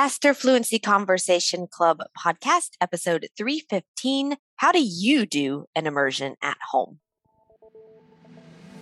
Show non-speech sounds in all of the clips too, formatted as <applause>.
Faster Fluency Conversation Club podcast, episode 315 How do you do an immersion at home?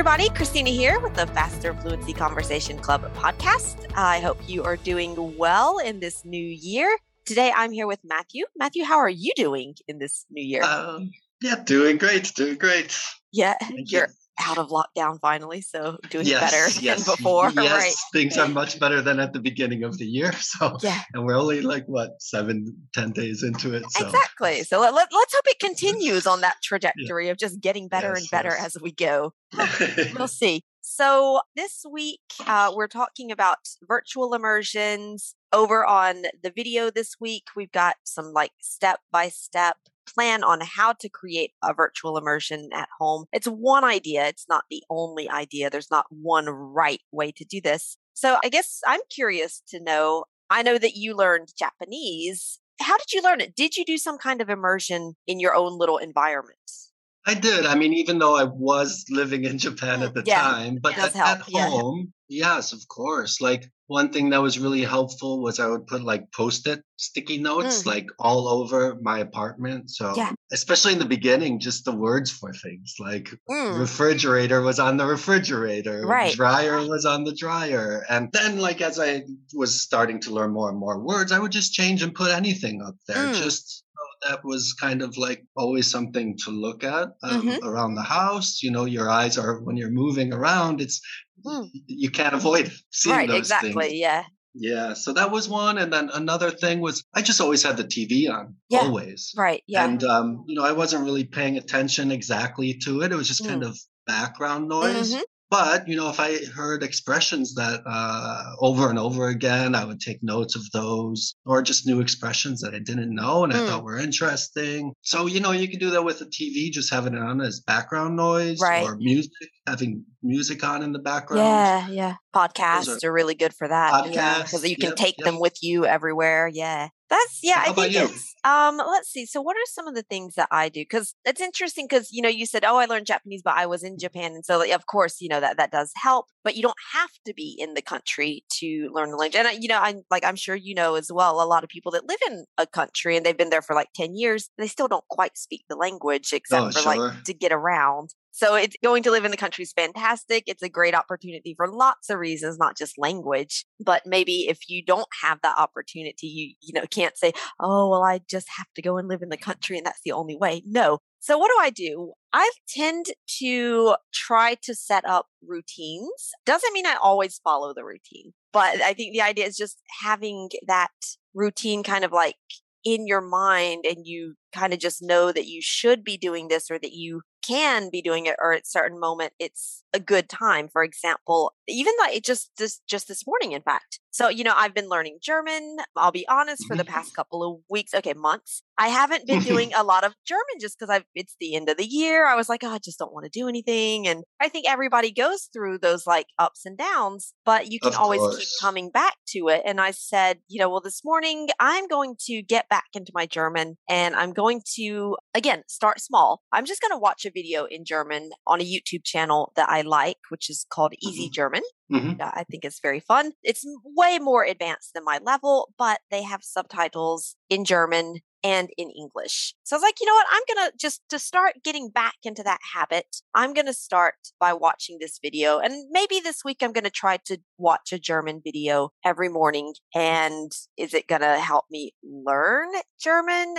Everybody. Christina here with the Faster Fluency Conversation Club podcast. I hope you are doing well in this new year. Today, I'm here with Matthew. Matthew, how are you doing in this new year? Um, yeah, doing great, doing great. Yeah, Thank you're you. Out of lockdown finally, so doing yes, better yes, <laughs> than before. <laughs> Yes, right? things are much better than at the beginning of the year. <laughs> So yeah, and we're only like what seven, ten days into it. So. Exactly. So let, let, us hope it continues on that trajectory yeah. of just getting better yes, and better as we go. we'll see. So this week uh, we're talking about virtual immersions. Over on the video this week, we've got some like step by step plan on how to create a virtual immersion at home. It's one idea, it's not the only idea. There's not one right way to do this. So I guess I'm curious to know I know that you learned Japanese. How did you learn it? Did you do some kind of immersion in your own little environment? I did. I mean, even though I was living in Japan mm, at the yeah, time, but at, at, home, yeah. yes, of course. Like one thing that was really helpful was I would put like post-it sticky notes mm. like all over my apartment. So yeah. especially in the beginning, just the words for things like mm. refrigerator was on the refrigerator, right. dryer was on the dryer. And then like as I was starting to learn more and more words, I would just change and put anything up there. Mm. Just that was kind of like always something to look at um, mm-hmm. around the house. You know, your eyes are when you're moving around. It's mm. you can't avoid <laughs> seeing right, those exactly, things. Yeah. Yeah, so that was one, and then another thing was I just always had the TV on, yeah, always. Right. Yeah. And um, you know, I wasn't really paying attention exactly to it. It was just mm. kind of background noise. Mm-hmm. But you know, if I heard expressions that uh, over and over again, I would take notes of those, or just new expressions that I didn't know and mm. I thought were interesting. So you know, you can do that with a TV, just having it on as background noise right. or music, having music on in the background. Yeah, yeah. Podcasts are, are, really good for that. because you can yep, take yep. them with you everywhere. Yeah. That's yeah. How I think it's um. Let's see. So, what are some of the things that I do? Because it's interesting. Because you know, you said, "Oh, I learned Japanese, but I was in Japan," and so like, of course, you know that that does help. But you don't have to be in the country to learn the language. And you know, I'm like I'm sure you know as well. A lot of people that live in a country and they've been there for like ten years, they still don't quite speak the language except oh, for sure. like to get around. So it's going to live in the country is fantastic. It's a great opportunity for lots of reasons, not just language. But maybe if you don't have that opportunity, you you know can't say, "Oh, well, I just have to go and live in the country and that's the only way." No. So what do I do? I tend to try to set up routines. Doesn't mean I always follow the routine, but I think the idea is just having that routine kind of like in your mind and you kind of just know that you should be doing this or that you can be doing it or at certain moment it's a good time. For example even like it just this just this morning in fact. So you know i've been learning german i'll be honest for the mm-hmm. past couple of weeks okay months. I haven't been doing a lot of german just because i've it's the end of the year. I was like oh i just don't want to do anything. And i think everybody goes through those like ups and downs but you can always keep coming back to it. And i said you know well this morning i'm going to get back into my german and i'm going to again start small i'm just going to watch a video in german on a youtube channel that i like which is called easy mm-hmm. german mm-hmm. i think it's very fun it's way more advanced than my level but they have subtitles in german and in English. So I was like, you know what? I'm going to just to start getting back into that habit. I'm going to start by watching this video. And maybe this week I'm going to try to watch a German video every morning. And is it going to help me learn German?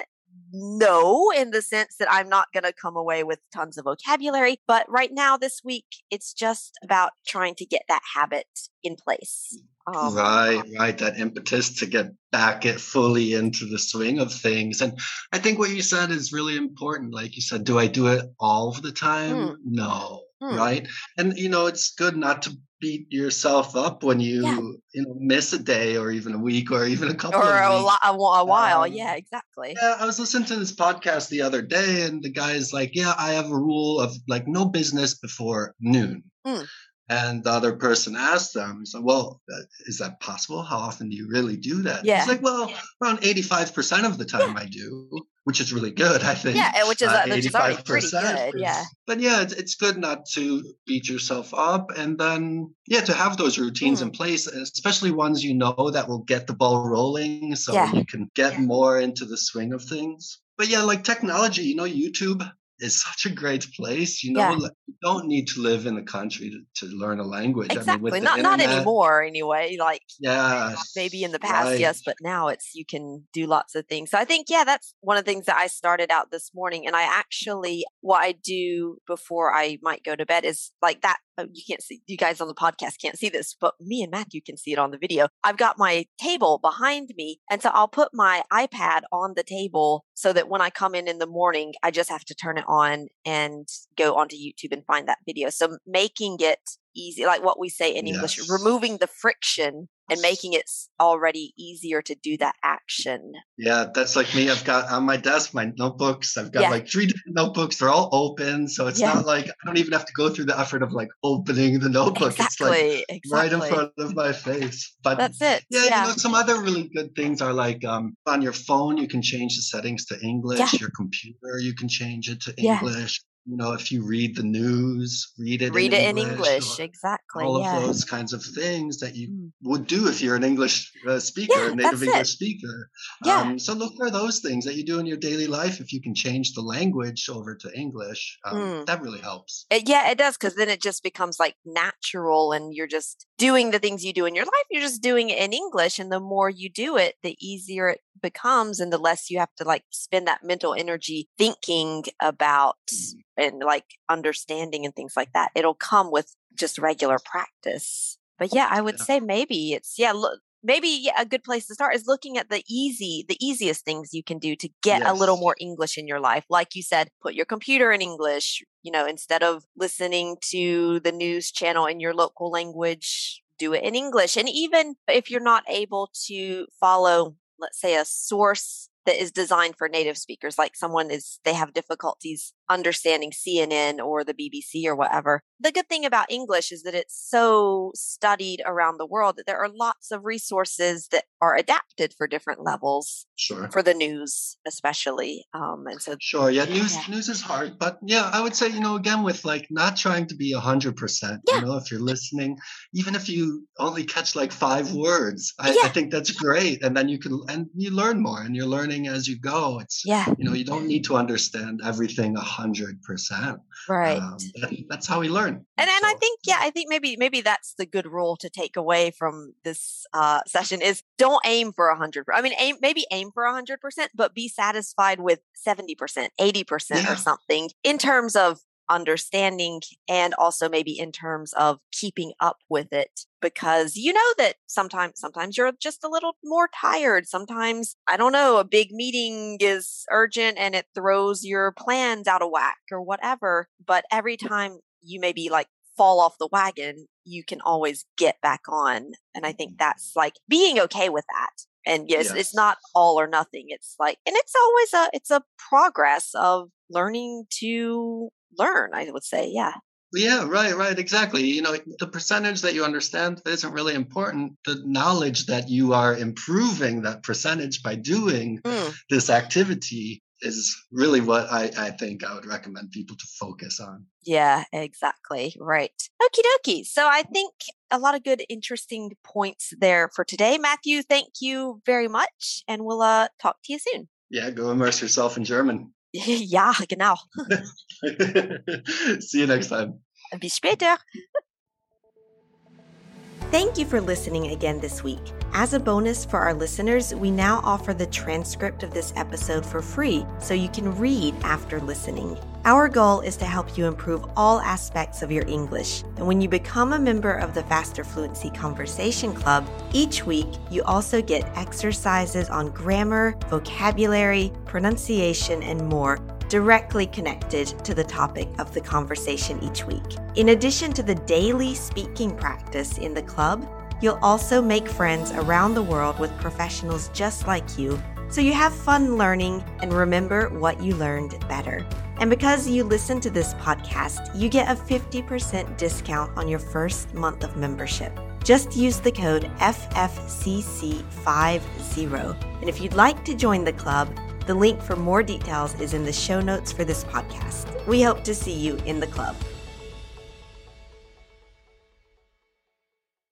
No, in the sense that I'm not going to come away with tons of vocabulary. But right now, this week, it's just about trying to get that habit in place. Um, right, right. That impetus to get back it fully into the swing of things. And I think what you said is really important. Like you said, do I do it all the time? Hmm. No. Hmm. Right. And, you know, it's good not to beat yourself up when you yeah. you know miss a day or even a week or even a couple or a, lo- a, while um, yeah exactly yeah i was listening to this podcast the other day and the guy's like yeah i have a rule of like no business before noon mm. And the other person asked them, he's like, well, uh, is that possible? How often do you really do that? Yeah. He's like, well, around 85% of the time yeah. I do, which is really good, I think. Yeah, which is, uh, which is already pretty good. Yeah. But yeah, it's, it's good not to beat yourself up and then, yeah, to have those routines mm. in place, especially ones you know that will get the ball rolling so yeah. you can get yeah. more into the swing of things. But yeah, like technology, you know, YouTube is such a great place. You know, yeah. you don't need to live in the country to, to learn a language. Exactly. I mean, not internet, not anymore anyway. Like yeah, maybe in the past, right. yes, but now it's you can do lots of things. So I think yeah, that's one of the things that I started out this morning. And I actually what I do before I might go to bed is like that Oh, you can't see you guys on the podcast can't see this but me and matthew can see it on the video. I've got my table behind me and so i'll put my ipad on the table so that when i come in in the morning i just have to turn it on and go onto youtube and find that video. So making it easy like what we say in english removing the friction and making it already easier to do that action. Yeah, that's like me. I've got on my desk my notebooks. I've got yeah. like three different notebooks. They're all open, so it's yeah. not like I don't even have to go through the effort of like opening the notebook. Exactly, it's like exactly. right in front of my face. But that's it. Yeah, yeah, you know, some other really good things are like um, on your phone you can change the settings to English. Your computer you can change it to English you know, if you read the news, read it read in it English, in English, exactly. All yeah. of those kinds of things that you mm. would do if you're an English uh, speaker, yeah, a native English it. speaker. Yeah. Um, so look for those things that you do in your daily life. If you can change the language over to English, um, mm. that really helps. It, yeah, it does because then it just becomes like natural, and you're just doing the things you do in your life. You're just doing it in English, and the more you do it, the easier it becomes, and the less you have to like spend that mental energy thinking about. Mm and like understanding and things like that. It'll come with just regular practice. But yeah, I would yeah. say maybe it's yeah, look, maybe yeah, a good place to start is looking at the easy the easiest things you can do to get yes. a little more english in your life like you said put your computer in english you know instead of listening to the news channel in your local language do it in english and even if you're not able to follow let's say a source that is designed for native speakers like someone is they have difficulties understanding CNN or the BBC or whatever. The good thing about English is that it's so studied around the world that there are lots of resources that are adapted for different levels. Sure. For the news, especially. Um, and so. Sure. Yeah. News, yeah. news is hard, but yeah, I would say, you know, again, with like not trying to be a hundred percent, you know, if you're listening, even if you only catch like five words, I, yeah. I think that's great. And then you can, and you learn more and you're learning as you go. It's, yeah. you know, you don't need to understand everything a hundred percent. Right. Um, that, that's how we learn. And and so, I think yeah, I think maybe maybe that's the good rule to take away from this uh, session is don't aim for a hundred. I mean, aim maybe aim for a hundred percent, but be satisfied with seventy percent, eighty percent, or something in terms of understanding and also maybe in terms of keeping up with it because you know that sometimes sometimes you're just a little more tired. Sometimes i don't know a big meeting is urgent and it throws your plans out of whack or whatever but every time you maybe like fall off the wagon you can always get back on and i think that's like being okay with that and yes, yes, it's not all or nothing. It's like and it's always a it's a progress of learning to learn, I would say. Yeah. Yeah, right, right, exactly. You know, the percentage that you understand isn't really important. The knowledge that you are improving that percentage by doing mm. this activity is really what I, I think I would recommend people to focus on. Yeah, exactly. Right. Okie dokie. So I think a lot of good, interesting points there for today. Matthew, thank you very much. And we'll uh, talk to you soon. Yeah, go immerse yourself in German. <laughs> ja, genau. <laughs> See you next time. Bis später. Thank you for listening again this week. As a bonus for our listeners, we now offer the transcript of this episode for free so you can read after listening. Our goal is to help you improve all aspects of your English. And when you become a member of the Faster Fluency Conversation Club, each week you also get exercises on grammar, vocabulary, pronunciation, and more directly connected to the topic of the conversation each week. In addition to the daily speaking practice in the club, You'll also make friends around the world with professionals just like you, so you have fun learning and remember what you learned better. And because you listen to this podcast, you get a 50% discount on your first month of membership. Just use the code FFCC50. And if you'd like to join the club, the link for more details is in the show notes for this podcast. We hope to see you in the club.